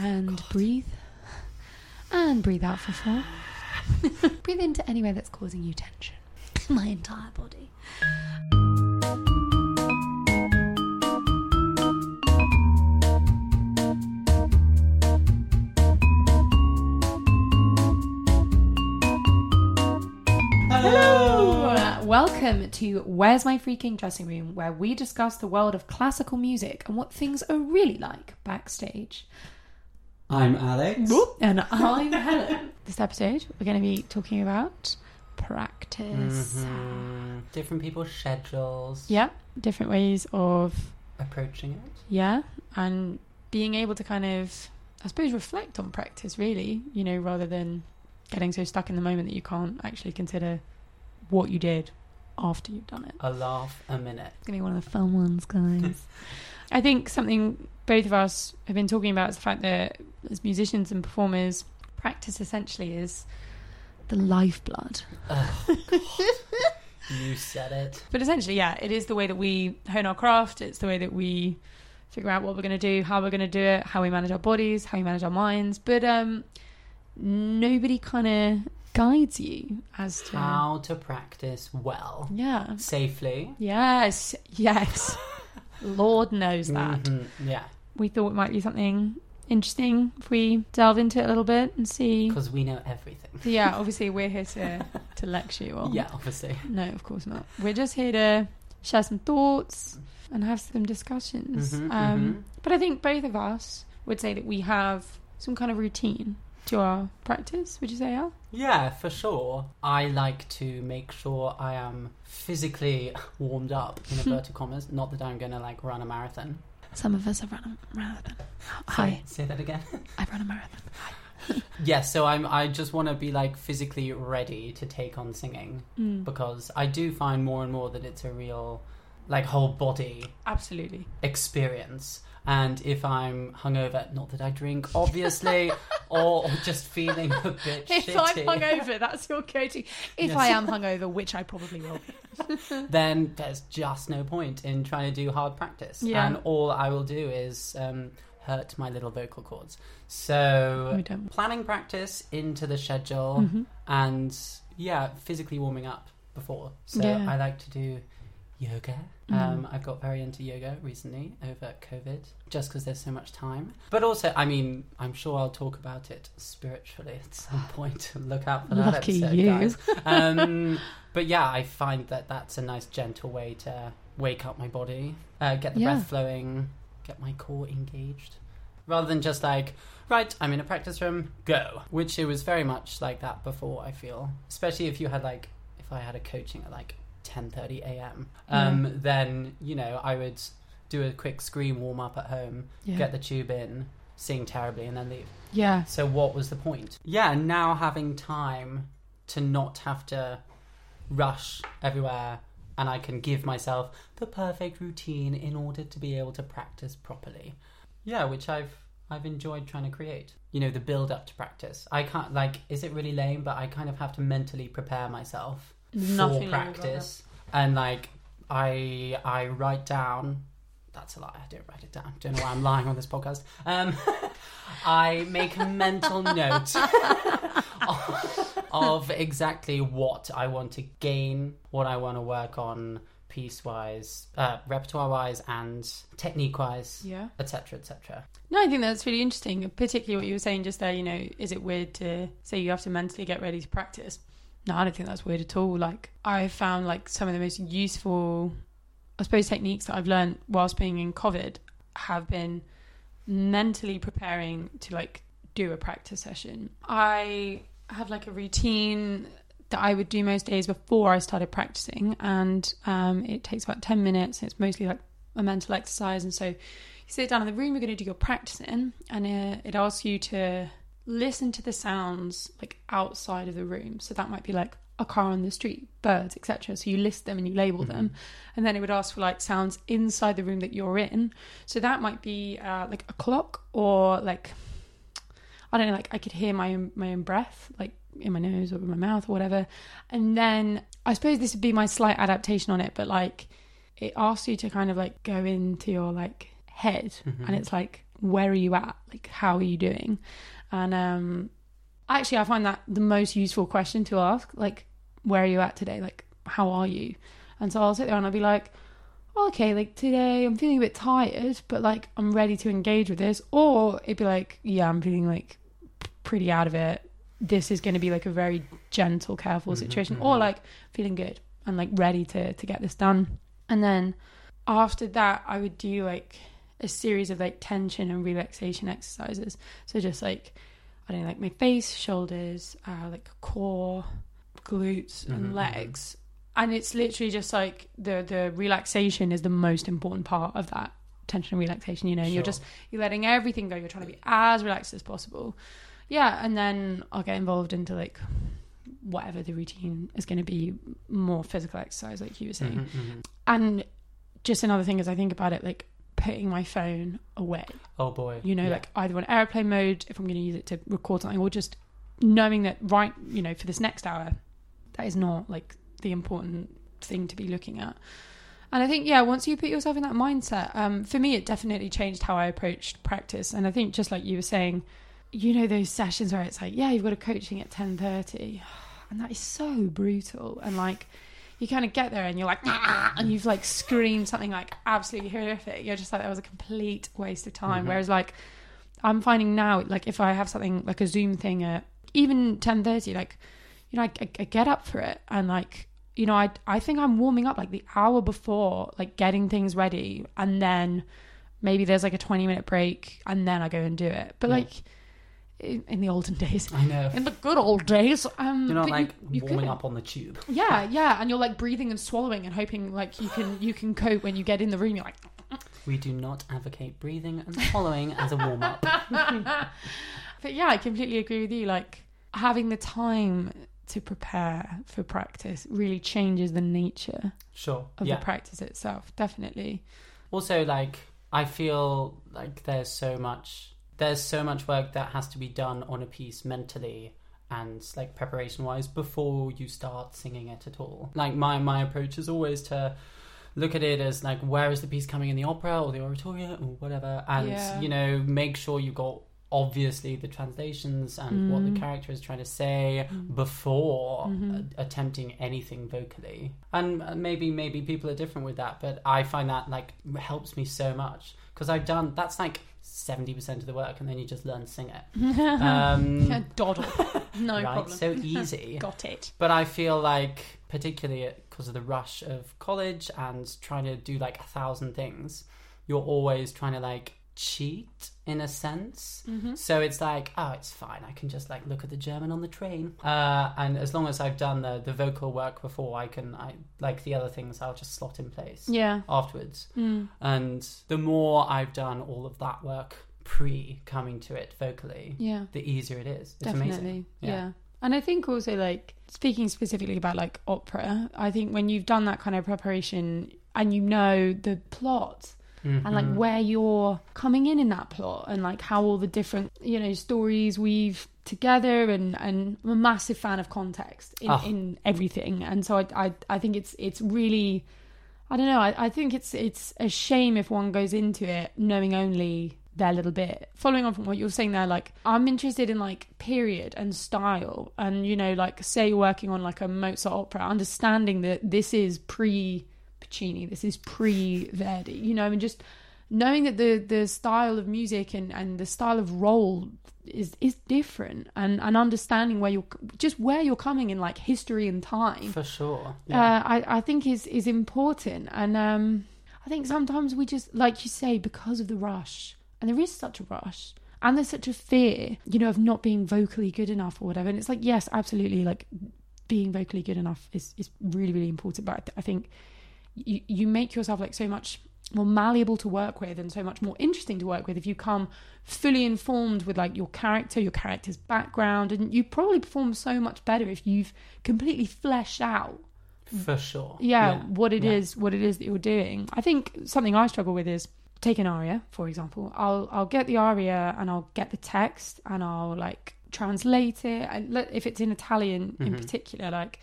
And breathe. And breathe out for four. breathe into anywhere that's causing you tension. My entire body. Hello! Welcome to Where's My Freaking Dressing Room, where we discuss the world of classical music and what things are really like backstage. I'm Alex. And I'm Helen. This episode, we're going to be talking about practice. Mhm. Different people's schedules. Yeah, different ways of, Approaching it. yeah, and being able to kind of, I suppose, reflect on practice, really, you know, rather than getting so stuck in the moment that you can't actually consider what you did after you've done it. A laugh a minute. It's gonna be one of the fun ones, guys. I think something both of us have been talking about is the fact that as musicians and performers, practice essentially is the lifeblood. You said it. But essentially, yeah, it is the way that we hone our craft. It's the way that we figure out what we're going to do, how we're going to do it, how we manage our bodies, how we manage our minds. But um, nobody kind of guides you as to How to practice well. yeah, Safely. yes, yes. Lord knows that. Mhm. Yeah. we thought it might be something interesting if we delve into it a little bit and see. Because we know everything. Yeah, obviously we're here to to lecture you all. Yeah, obviously. No, of course not. We're just here to share some thoughts and have some discussions. Mhm, um, mhm. But I think both of us would say that we have some kind of routine to our practice. Would you say, Al? Yeah, for sure. I like to make sure I am physically warmed up, in inverted commas. Not that I'm going to like run a marathon. Some of us have run a marathon. Say, say that again. I've run a marathon. Yes, so I'm. I just want to be like physically ready to take on singing Mm. because I do find more and more that it's a real, like, whole body Absolutely. experience. And if I'm hungover, not that I drink, obviously, or just feeling a bit If shitty, I'm hungover, that's your go-to. If Yes. I am hungover, which I probably will be. then there's just no point in trying to do hard practice. Yeah. And all I will do is um, hurt my little vocal cords. So planning practice into the schedule Mhm. and yeah, physically warming up before. So Yeah. I like to do yoga. Mm. Um, I've got very into yoga recently over COVID, just because there's so much time. But also, I mean, I'm sure I'll talk about it spiritually at some point. Look out for that Lucky episode, you. guys. Um, but yeah, I find that that's a nice, gentle way to wake up my body, uh, get the Yeah. breath flowing, get my core engaged, rather than just like, right, I'm in a practice room, go. Which it was very much like that before. I feel, especially if you had like, if I had a coaching at like 10:30 a.m. Um, then you know I would do a quick scream warm up at home, Yeah. get the tube in, sing terribly, and then leave. yeah. So what was the point? Yeah, now having time to not have to rush everywhere and I can give myself the perfect routine in order to be able to practice properly. Yeah, which I've I've enjoyed trying to create. You know, the build up to practice. I can't like is it really lame, but I kind of have to mentally prepare myself Nothing for practice. And like I I write down that's a lie. I don't write it down. Don't know why I'm lying on this podcast. Um, I make a mental note of, of exactly what I want to gain, what I want to work on piece wise, uh, repertoire wise, and technique wise, Yeah. etc. etc. No, I think that's really interesting, particularly what you were saying just there. You know, is it weird to say you have to mentally get ready to practice? No, I don't think that's weird at all. Like, I found like some of the most useful, I suppose, techniques that I've learned whilst being in COVID have been mentally preparing to like do a practice session. I have like a routine that I would do most days before I started practicing, and um, it takes about 10 minutes. It's mostly like a mental exercise, and so you sit down in the room you're going to do your practicing and uh, it asks you to listen to the sounds like outside of the room. So that might be like a car on the street birds etc so you list them and you label them. And then it would ask for like sounds inside the room that you're in. So that might be uh, like a clock or like i don't know like i could hear my own my own breath like in my nose or in my mouth or whatever. And then i suppose this would be my slight adaptation on it but like it asks you to kind of like go into your like head. And it's like where are you at? Like, how are you doing? And um, actually, I find that the most useful question to ask. Like, where are you at today? Like, how are you? And so I'll sit there and I'll be like, oh, okay, like today I'm feeling a bit tired, but like I'm ready to engage with this. Or it'd be like, yeah, I'm feeling like pretty out of it. This is going to be like a very gentle, careful Mhm, situation. mhm. Or like feeling good and like ready to to get this done. And then after that, I would do like a series of like tension and relaxation exercises. So just like I don't know, like my face, shoulders, uh, like core, glutes, Mhm, and mhm. legs. And it's literally just like the the relaxation is the most important part of that tension and relaxation. You know, you're just you're letting everything go. You're trying to be as relaxed as possible. Yeah, and then I'll get involved into like whatever the routine is going to be, more physical exercise, like you were saying. Mhm, mhm. And just another thing as I think about it, like putting my phone away. Oh boy. You know, Yeah. like either on airplane mode if I'm going to use it to record something, or just knowing that right, you know, for this next hour, that is not like the important thing to be looking at. And I think, yeah, once you put yourself in that mindset, um, for me, it definitely changed how I approached practice. And I think, just like you were saying, you know, those sessions where it's like, yeah, you've got a coaching at ten thirty, and that is so brutal. And like, you kind of get there and you're like, "Ah," and you've like screamed something like absolutely horrific. You're just like, that was a complete waste of time. Mhm. Whereas like, I'm finding now, like, if I have something like a Zoom thing at even ten thirty, like, you know, I, I, I get up for it and like you know, I I think I'm warming up like the hour before, like getting things ready, and then maybe there's like a 20 minute break, and then I go and do it. But Yeah. like in, in the olden days, I know. in the good old days, um, You're not but like you, you warming couldn't. up on the tube. Yeah, yeah, and you're like breathing and swallowing and hoping like you can you can cope when you get in the room. You're like, We do not advocate breathing and swallowing as a warm up. but yeah, I completely agree with you. Like having the time to prepare for practice really changes the nature Sure. of yeah. the practice itself. Definitely. also like i feel like there's so much there's so much work that has to be done on a piece mentally and like preparation wise before you start singing it at all like my my approach is always to look at it as like where is the piece coming in the opera or the oratorio or whatever and Yeah. you know make sure you've got obviously the translations and what Mm. the character is trying to say Mm. before Mhm. a- attempting anything vocally and uh, maybe maybe people are different with that but i find that like helps me so much because i've done that's like 70% of the work and then you just learn to sing it um doddle. No right problem. so easy Got it. but i feel like particularly because of the rush of college and trying to do like a thousand things you're always trying to like cheat in a sense Mm-hmm. so it's like, oh, it's fine. I can just like look at the German on the train, uh, and as long as I've done the the vocal work before, I can I like the other things. I'll just slot in place Yeah. afterwards. Mm. And the more I've done all of that work pre coming to it vocally, Yeah. the easier it is. It's Definitely. amazing. Yeah. Yeah. And I think also like speaking specifically about like opera, I think when you've done that kind of preparation and you know the plot Mm-hmm. and like where you're coming in in that plot and like how all the different you know stories weave together and and I'm a massive fan of context in, Oh. in everything. And so I, I I think it's it's really I don't know I, I think it's it's a shame if one goes into it knowing only their little bit. Following on from what you're saying there like I'm interested in like period and style and you know like say you're working on like a Mozart opera understanding that this is pre Puccini this is pre Verdi you know and just knowing that the the style of music and and the style of role is is different and and understanding where you're just where you're coming in like history and time for sure. Yeah. uh, I, I think is is important and um I think sometimes we just like you say because of the rush and there is such a rush and there's such a fear you know of not being vocally good enough or whatever and it's like yes absolutely like being vocally good enough is is really really important but I, th- I think you you make yourself like so much more malleable to work with and so much more interesting to work with if you come fully informed with like your character your character's background and you probably perform so much better if you've completely fleshed out for sure. yeah, what it yeah. is, what it is that you're doing. I think something I struggle with is take an aria, for example. I'll I'll get the aria and I'll get the text and I'll like translate it. And if it's in Italian in Mhm. particular, like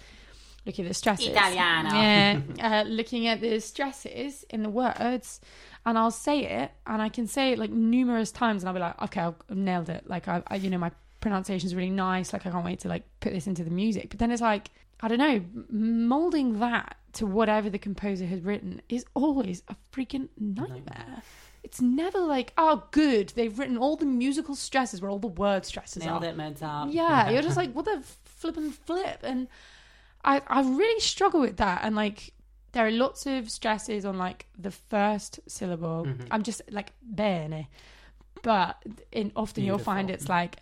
looking at the stresses. Italiano. Yeah, uh, looking at the stresses in the words, and I'll say it, and I can say it like numerous times, and I'll be like, okay, I've nailed it. Like I, I you know, my pronunciation is really nice. Like I can't wait to like put this into the music. But then it's like I don't know, molding that to whatever the composer has written is always a freaking nightmare. Nightmare. It's never like, oh, good, they've written all the musical stresses where all the word stresses Nailed are. it, meds up. Yeah, you're just like, what the flipping flip? And I, I really struggle with that. And like, there are lots of stresses on like the first syllable. Mhm. I'm just like bene, but in often you'll find it's like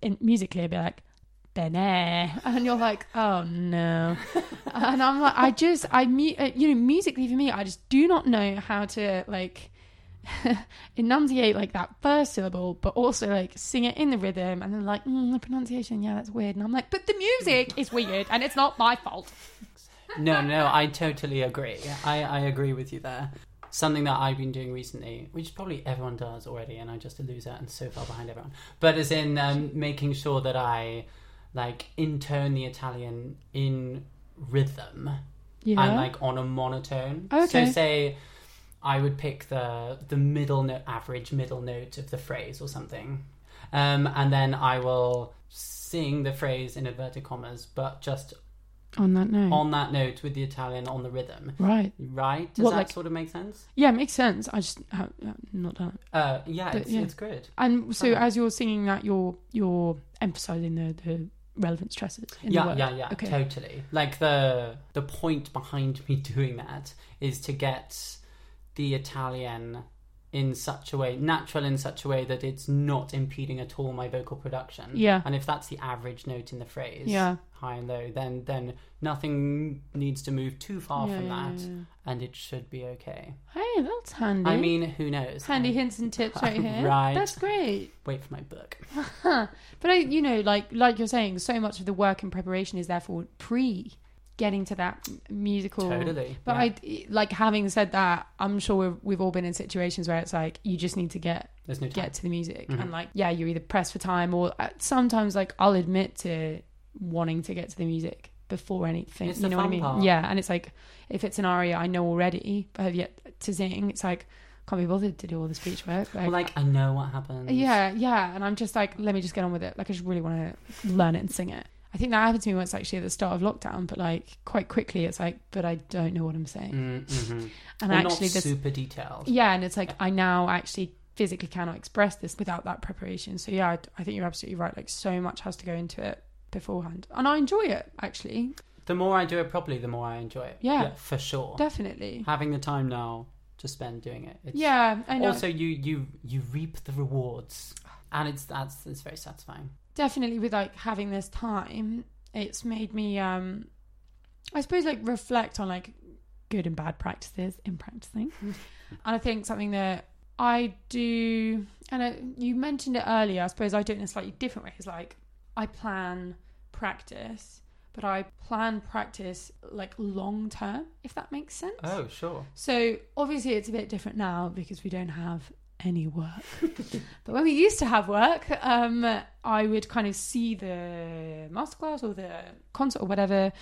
in musically it'll be like bene, and you're like, oh no, and I'm like, I just I uh, you know musically for me, I just do not know how to like. enunciate like that first syllable, but also like sing it in the rhythm, and then like mm, the pronunciation, yeah, that's weird. And I'm like, but the music is weird, and it's not my fault. no, no, I totally agree. I, I agree with you there. Something that I've been doing recently, which probably everyone does already, and I'm just a loser and so far behind everyone, but as in um, making sure that I like intone the Italian in rhythm Yeah, and like on a monotone. Okay. So say I would pick the the middle note, average middle note of the phrase or something, um, and then I will sing the phrase in inverted commas, but just on that note, on that note with the Italian on the rhythm. right? Right? Does What, that like- sort of make sense? Yeah, it makes sense. I just have uh, not done it. Uh, yeah, But, it's, yeah. it's good. And so, as you're singing that, you're you're emphasizing the the relevant stresses. In the Yeah, yeah, yeah, Okay. totally. Like the the point behind me doing that is to get the Italian in such a way, natural in such a way that it's not impeding at all my vocal production. Yeah. And if that's the average note in the phrase, Yeah. high and low, then then nothing needs to move too far Yeah, from yeah, that, yeah. and it should be okay. Hey, that's handy. I mean, who knows? handy hints and tips right here. Right. That's great. Wait for my book. But I, you know, like like you're saying, so much of the work and preparation is therefore pre getting to that musical. Totally. But yeah. I like having said that, I'm sure we've, we've all been in situations where it's like you just need to get no get to the music Mhm. and like yeah, you're either pressed for time or uh, sometimes like I'll admit to wanting to get to the music before anything. It's you know what I mean? part. Yeah, and it's like if it's an aria I know already but have yet to sing, it's like can't be bothered to do all the speech work. Well, like I know what happens. Yeah, yeah, and I'm just like, let me just get on with it. Like, I just really want to learn it and sing it. I think that happened to me once actually at the start of lockdown, but like quite quickly, it's like, but I don't know what I'm saying. Mm-hmm. And actually, not this, super detailed. yeah, and it's like I now actually physically cannot express this without that preparation. So yeah, I, I think you're absolutely right. Like, so much has to go into it beforehand, and I enjoy it actually, The more I do it properly, the more I enjoy it. Yeah. for sure. definitely. Having the time now to spend doing it. It's, Yeah, I know. Also, you you you reap the rewards, and it's that's it's very satisfying. Definitely with like having this time it's made me um i suppose like reflect on like good and bad practices in practicing and i think something that i do and I, you mentioned it earlier i suppose i do it in a slightly different way is like i plan practice but i plan practice like long term if that makes sense Oh, sure. so obviously it's a bit different now because we don't have any work. but when we used to have work, um, I would kind of see the masterclass or the concert or whatever,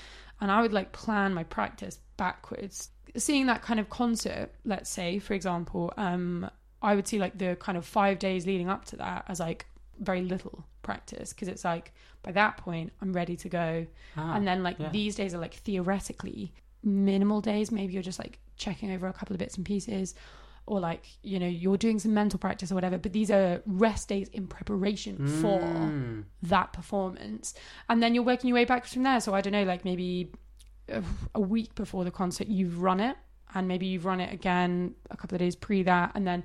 and I would like plan my practice backwards. Seeing that kind of concert, let's say, for example, um, I would see like the kind of five days leading up to that as like very little practice because it's like by that point I'm ready to go Ah, and then like yeah. these days are like theoretically minimal days maybe you're just like checking over a couple of bits and pieces or like you know you're doing some mental practice or whatever but these are rest days in preparation for Mm. that performance and then you're working your way back from there so i don't know like maybe a, a week before the concert you've run it and maybe you've run it again a couple of days pre that and then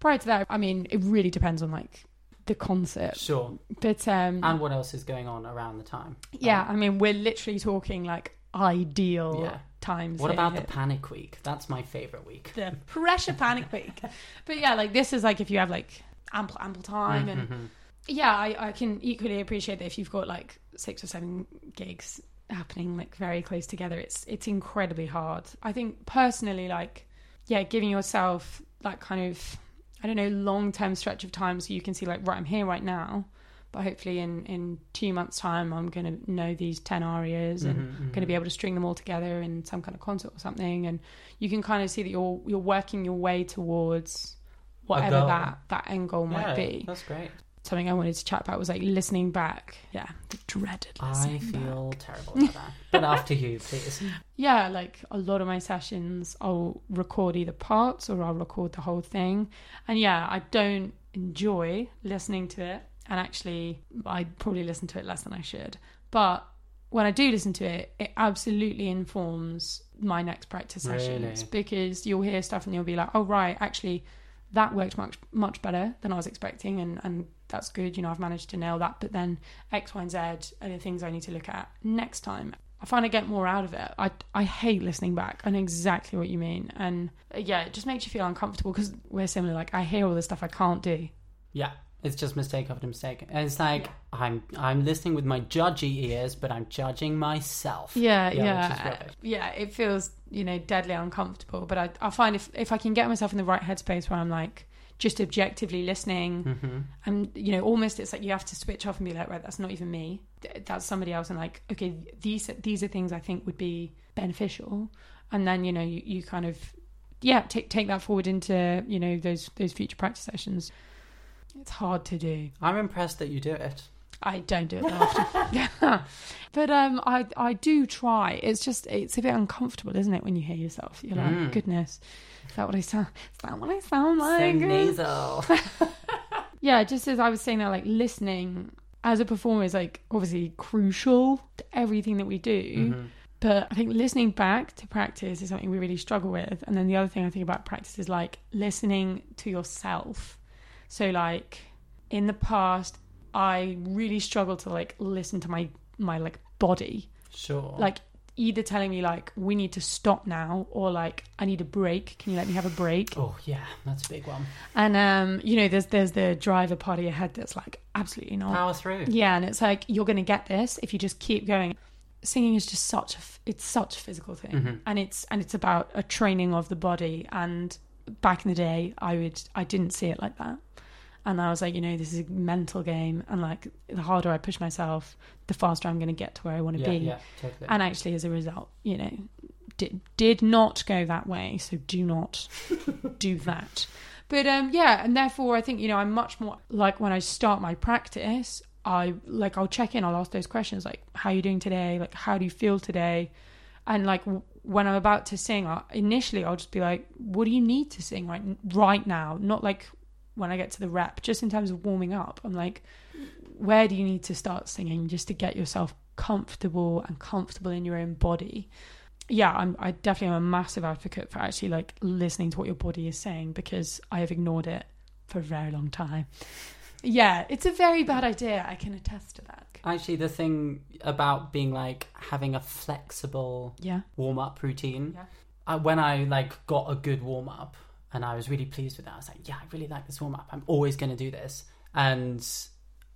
prior to that i mean it really depends on like the concert Sure. but um And what else is going on around the time? yeah, Um, I mean, we're literally talking like ideal Yeah. Times. what about the panic week? That's my favorite week. the pressure panic week? but yeah, like this is like if you have like ample ample time, and Mhm. yeah, I, I can equally appreciate that if you've got like six or seven gigs happening like very close together, it's it's incredibly hard. I think personally, like yeah, giving yourself that kind of I don't know long term stretch of time so you can see like right, I'm here right now. But hopefully in in two months' time, I'm going to know these ten arias and Mhm, mhm. going to be able to string them all together in some kind of concert or something. And you can kind of see that you're you're working your way towards whatever that that end goal might Yeah, be. That's great. Something I wanted to chat about was like listening back. Yeah, the dreaded I feel back. terrible about that. But after you, please. Yeah, like a lot of my sessions, I'll record either parts or I'll record the whole thing. And yeah, I don't enjoy listening to it. And actually, I probably listen to it less than I should. But when I do listen to it, it absolutely informs my next practice sessions because you'll hear stuff and you'll be like, oh, right, actually, that worked much much better than I was expecting, and and that's good. You know, I've managed to nail that. But then X, Y, and Z are the things I need to look at next time. I find I get more out of it. I I hate listening back. I know exactly what you mean, and uh, yeah, it just makes you feel uncomfortable because we're similar. Like I hear all the stuff I can't do. Yeah, it's just mistake after mistake. And it's like I'm I'm listening with my judgy ears, but I'm judging myself. Yeah, Yeah, yeah, which is rubbish. yeah. It feels you know deadly uncomfortable. But I I find if if I can get myself in the right headspace where I'm like just objectively listening hmm and you know almost it's like you have to switch off and be like right that's not even me that's somebody else and like okay these these are things i think would be beneficial and then you know you, you kind of yeah take take that forward into you know those those future practice sessions it's hard to do I'm impressed that you do it. i don't do it that often but um i i do try it's just it's a bit uncomfortable isn't it when you hear yourself you're like Mm. goodness is that what i sound is that what i sound like so nasal. yeah, just as I was saying that, like listening as a performer is like obviously crucial to everything that we do. Mhm. But I think listening back to practice is something we really struggle with. And then the other thing I think about practice is like listening to yourself. So like in the past, I really struggled to like listen to my my like body, Sure. like either telling me like we need to stop now or like I need a break. Can you let me have a break? Oh yeah, that's a big one. And um, you know, there's there's the driver part of your head that's like absolutely not. Power through. Yeah, and it's like you're going to get this if you just keep going. Singing is just such a it's such a physical thing, Mhm. and it's and it's about a training of the body. And back in the day, I would I didn't see it like that, and I was like, you know, this is a mental game, and like the harder I push myself, the faster I'm going to get to where I want to Yeah, be. yeah, totally. And actually, as a result, you know, did did not go that way. So do not do that. But um, yeah, and therefore, I think you know, I'm much more like when I start my practice. I like I'll check in. I'll ask those questions like, "How are you doing today? Like, how do you feel today?" And like when I'm about to sing, I, initially I'll just be like, "What do you need to sing right right now?" Not like when I get to the rep, just in terms of warming up. I'm like, where do you need to start singing just to get yourself comfortable and comfortable in your own body yeah i'm i definitely am a massive advocate for actually like listening to what your body is saying because i have ignored it for a very long time yeah it's a very bad idea i can attest to that Actually, the thing about being like having a flexible yeah warm up routine. Yeah. I, when I like got a good warm up and I was really pleased with that, I was like, yeah, I really like this warm up. I'm always going to do this. And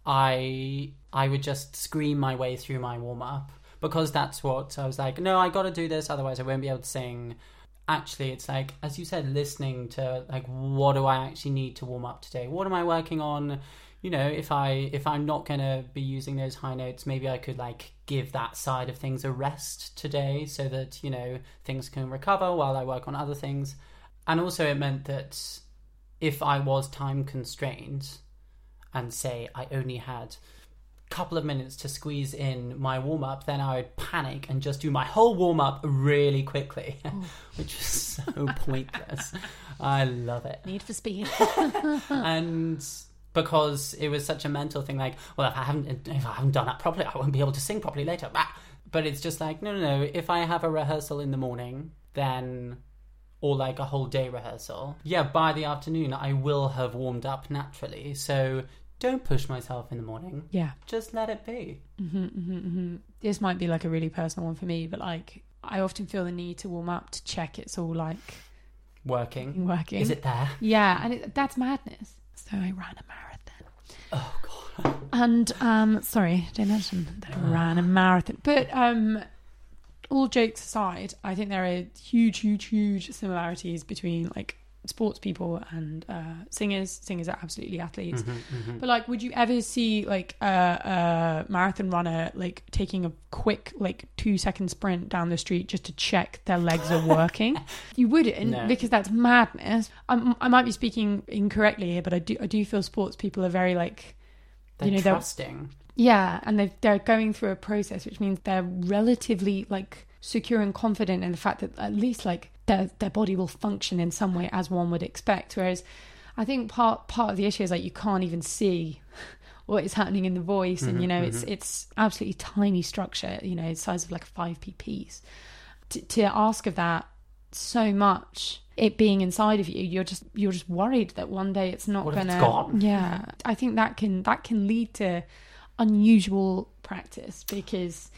I I would just scream my way through my warm up because that's what I was like, no, I got to do this otherwise I won't be able to sing. Actually, it's like as you said listening to like what do I actually need to warm up today? What am I working on? you know if i if i'm not going to be using those high notes maybe i could like give that side of things a rest today so that you know things can recover while i work on other things and also it meant that if i was time constrained and say i only had a couple of minutes to squeeze in my warm up then i would panic and just do my whole warm up really quickly which is so pointless. I love it. Need for speed. And because it was such a mental thing like well if i haven't if i haven't done that properly i won't be able to sing properly later. But it's just like no no no. If i have a rehearsal in the morning then or like a whole day rehearsal. Yeah by the afternoon i will have warmed up naturally. So don't push myself in the morning. Yeah. Just let it be. Hmm hmm hmm this might be like a really personal one for me but like i often feel the need to warm up to check it's all like working. working. Is it there? Yeah and it, that's madness. So i ran a marathon. Oh god. And um, sorry, I mention that I ran a marathon? But um, all jokes aside, I think there are huge, huge, huge similarities between like sports people and uh, singers. Singers are absolutely athletes. Mhm, mhm. But like, would you ever see like a, a marathon runner like taking a quick like two second sprint down the street just to check their legs are working? you wouldn't No. because that's madness. I'm, I might be speaking incorrectly here, but I do I do feel sports people are very like They're you know, they're- trusting. Yeah, and they they're going through a process, which means they're relatively like secure and confident in the fact that at least like their their body will function in some way as one would expect. Whereas I think part part of the issue is like you can't even see what is happening in the voice, and mm-hmm, you know it's mm-hmm. it's absolutely tiny structure. You know, the size of like a five p piece. To, to ask of that so much it being inside of you you're just you're just worried that one day it's not What gonna it's gone? yeah i think that can that can lead to unusual practice because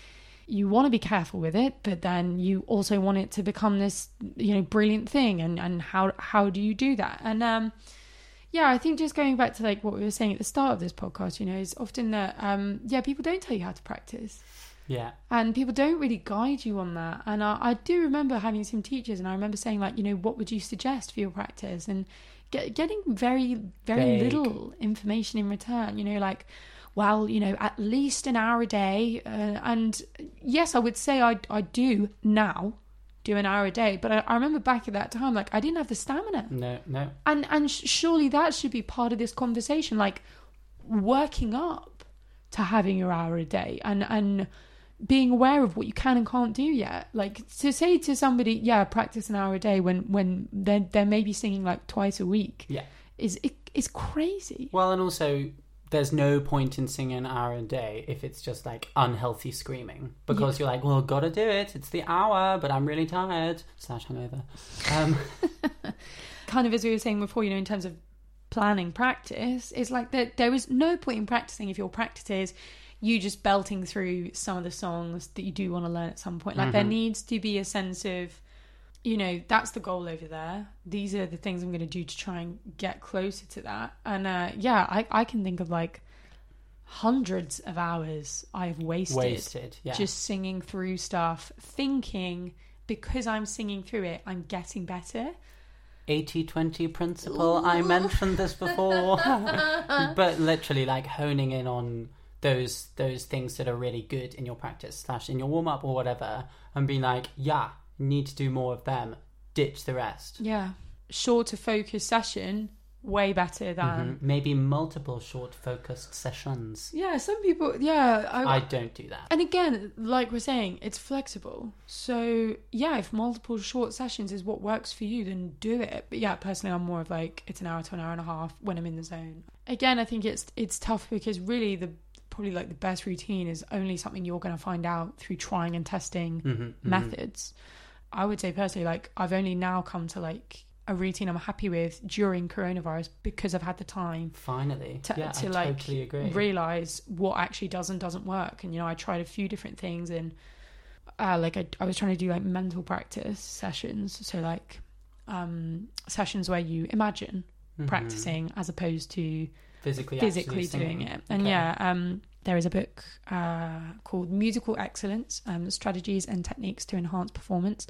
you want to be careful with it but then you also want it to become this you know brilliant thing and and how how do you do that and um yeah i think just going back to like what we were saying at the start of this podcast you know is often that um yeah people don't tell you how to practice Yeah. and people don't really guide you on that and I, I do remember having some teachers and i remember saying like you know what would you suggest for your practice and get, getting very very Vague. little information in return you know like well you know at least an hour a day uh, and yes i would say I, I do now do an hour a day but I, I remember back at that time like i didn't have the stamina No, no. and and sh- surely that should be part of this conversation like working up to having your hour a day and and being aware of what you can and can't do yet like to say to somebody yeah practice an hour a day when when they're, they're maybe singing like twice a week Yeah. is it's crazy Well, and also, there's no point in singing an hour a day if it's just like unhealthy screaming because you're like, well, gotta do it. It's the hour, but I'm really tired slash hungover. Um, kind of as we were saying before, you know, in terms of planning practice, it's like that there is no point in practicing if your practice is you just belting through some of the songs that you do want to learn at some point. Like there Mhm. needs to be a sense of, you know, that's the goal over there. These are the things I'm going to do to try and get closer to that. And uh, yeah, I, I can think of like hundreds of hours I've wasted, wasted. Yeah. just singing through stuff, thinking because I'm singing through it, I'm getting better. 80 20 principle. I mentioned this before. but literally, like honing in on those those things that are really good in your practice, slash in your warm up or whatever, and being like, yeah, need to do more of them, ditch the rest. Yeah. Shorter focus session, way better than. Mhm. Maybe multiple short focused sessions. Yeah, some people, yeah. I, I don't do that. and again, like we're saying, it's flexible. So, yeah, if multiple short sessions is what works for you, then do it. But yeah, personally, I'm more of like, it's an hour to an hour and a half when I'm in the zone. Again, I think it's it's tough because really the probably like the best routine is only something you're going to find out through trying and testing Mhm, mhm. methods. I would say personally, like I've only now come to like a routine I'm happy with during coronavirus because I've had the time Finally. to, yeah, to I like totally agree. realize what actually does and doesn't work. And you know, I tried a few different things, and uh, like I, I was trying to do like mental practice sessions, so like um sessions where you imagine Mhm. practicing as opposed to physically physically doing it. And Okay. yeah, um, there is a book uh, called Musical Excellence um, Strategies and Techniques to Enhance Performance.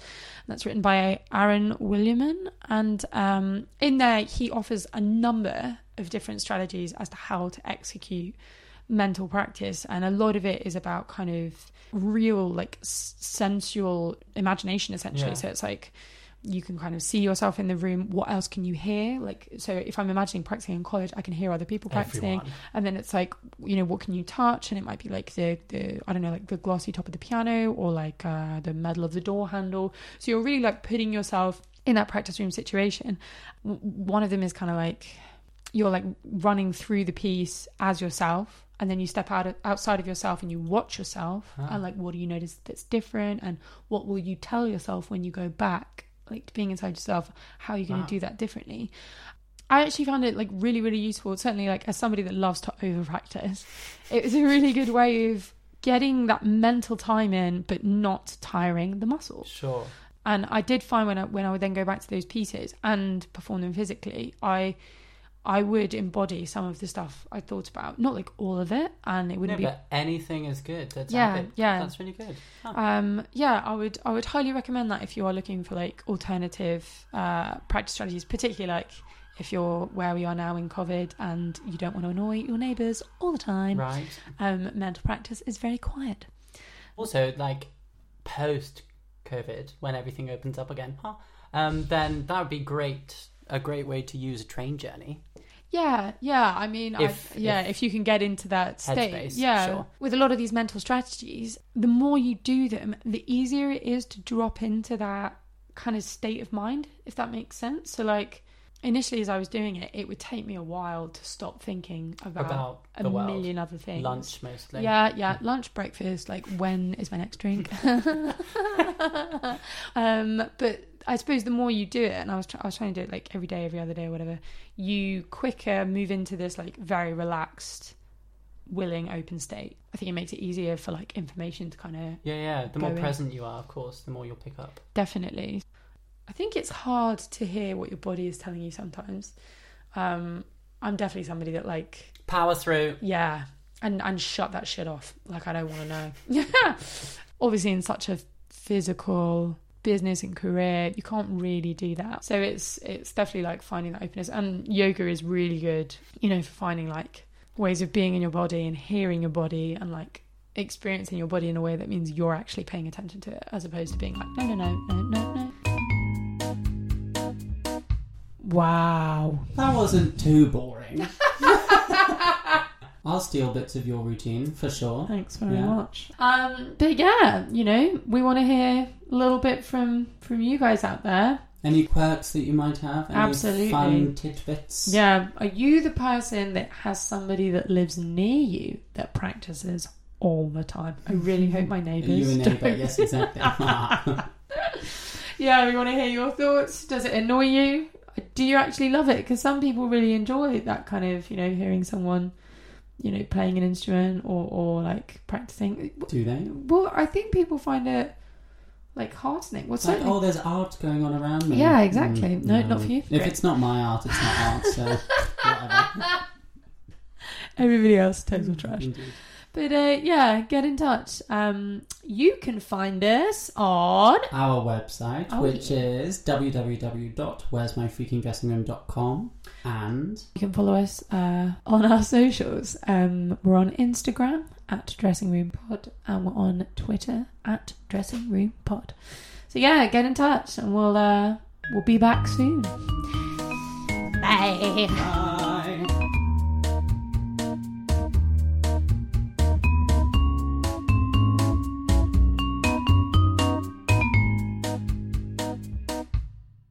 That's written by Aaron Williamon. And um, in there, he offers a number of different strategies as to how to execute mental practice. And a lot of it is about kind of real, like, s- sensual imagination, essentially. Yeah. So it's like, you can kind of see yourself in the room. What else can you hear? Like, so if I'm imagining practicing in college, I can hear other people practicing. Everyone. And then it's like, you know, what can you touch? And it might be like the, the I don't know, like the glossy top of the piano or like uh, the metal of the door handle. So you're really like putting yourself in that practice room situation. W- One of them is kind of like you're like running through the piece as yourself. And then you step out of, outside of yourself and you watch yourself Ah. and like what do you notice that's different and what will you tell yourself when you go back like being inside yourself how are you going to ah. Wow. do that differently I actually found it like really, really useful. Certainly, like as somebody that loves to over practice, it was a really good way of getting that mental time in, but not tiring the muscles. Sure. And I did find when I when I would then go back to those pieces and perform them physically, I I would embody some of the stuff I thought about. Not like all of it, and it wouldn't be. but anything is good. That's Yeah, habit. yeah. That's really good. Huh. Um, yeah, I would I would highly recommend that if you are looking for like alternative uh, practice strategies, particularly like if you're where we are now in COVID and you don't want to annoy your neighbours all the time. right. Um, mental practice is very quiet. Also, like post COVID, when everything opens up again, huh? Um, then that would be great. A great way to use a train journey. Yeah, yeah. I mean, If- I, yeah, if- if you can get into that state, Headspace, yeah. sure. With a lot of these mental strategies, the more you do them, the easier it is to drop into that kind of state of mind, if that makes sense. So, like, initially, as I was doing it, it would take me a while to stop thinking about, About a world. million other things. Lunch mostly. Yeah, yeah. Lunch, breakfast, like when is my next drink? um, but I suppose the more you do it, and I was try- I was trying to do it like every day, every other day, or whatever. You quicker move into this like very relaxed, willing, open state. I think it makes it easier for like information to kind of Yeah, yeah. The more in. present you are, of course, the more you'll pick up. definitely. I think it's hard to hear what your body is telling you sometimes. Um, I'm definitely somebody that like Power through. Yeah, and and shut that shit off. Like I don't want to know. Yeah, obviously in such a physical business and career, you can't really do that. So it's it's definitely like finding that openness. And yoga is really good, you know, for finding like ways of being in your body and hearing your body and like experiencing your body in a way that means you're actually paying attention to it, as opposed to being like no no no no no no. Wow. That wasn't too boring. I'll steal bits of your routine for sure. Thanks very Yeah. much. Um, but yeah, you know, we want to hear a little bit from from you guys out there. Any quirks that you might have? Any Absolutely. fun tidbits? Yeah, are you the person that has somebody that lives near you that practices all the time? I really hope my neighbours. you a neighbour? yes, exactly. Yeah, we want to hear your thoughts. Does it annoy you? Do you actually love it? Because some people really enjoy that kind of, you know, hearing someone, you know, playing an instrument or or like practicing. Do they? Well, I think people find it like heartening. Well, It's like, oh, there's art going on around me. Yeah, exactly. Mm, No, not for you. If Great. it's not my art, it's not art. So whatever. Everybody else total trash. Indeed. But uh, yeah, get in touch. Um, you can find us on. Our website, Oh, which is www.where'smyfreakingdressingroom.com, and You can follow us uh, on our socials. Um, we're on Instagram at Dressing Room Pod, and we're on Twitter at Dressing Room Pod. So yeah, get in touch, and we'll uh, we'll be back soon. Bye. Bye.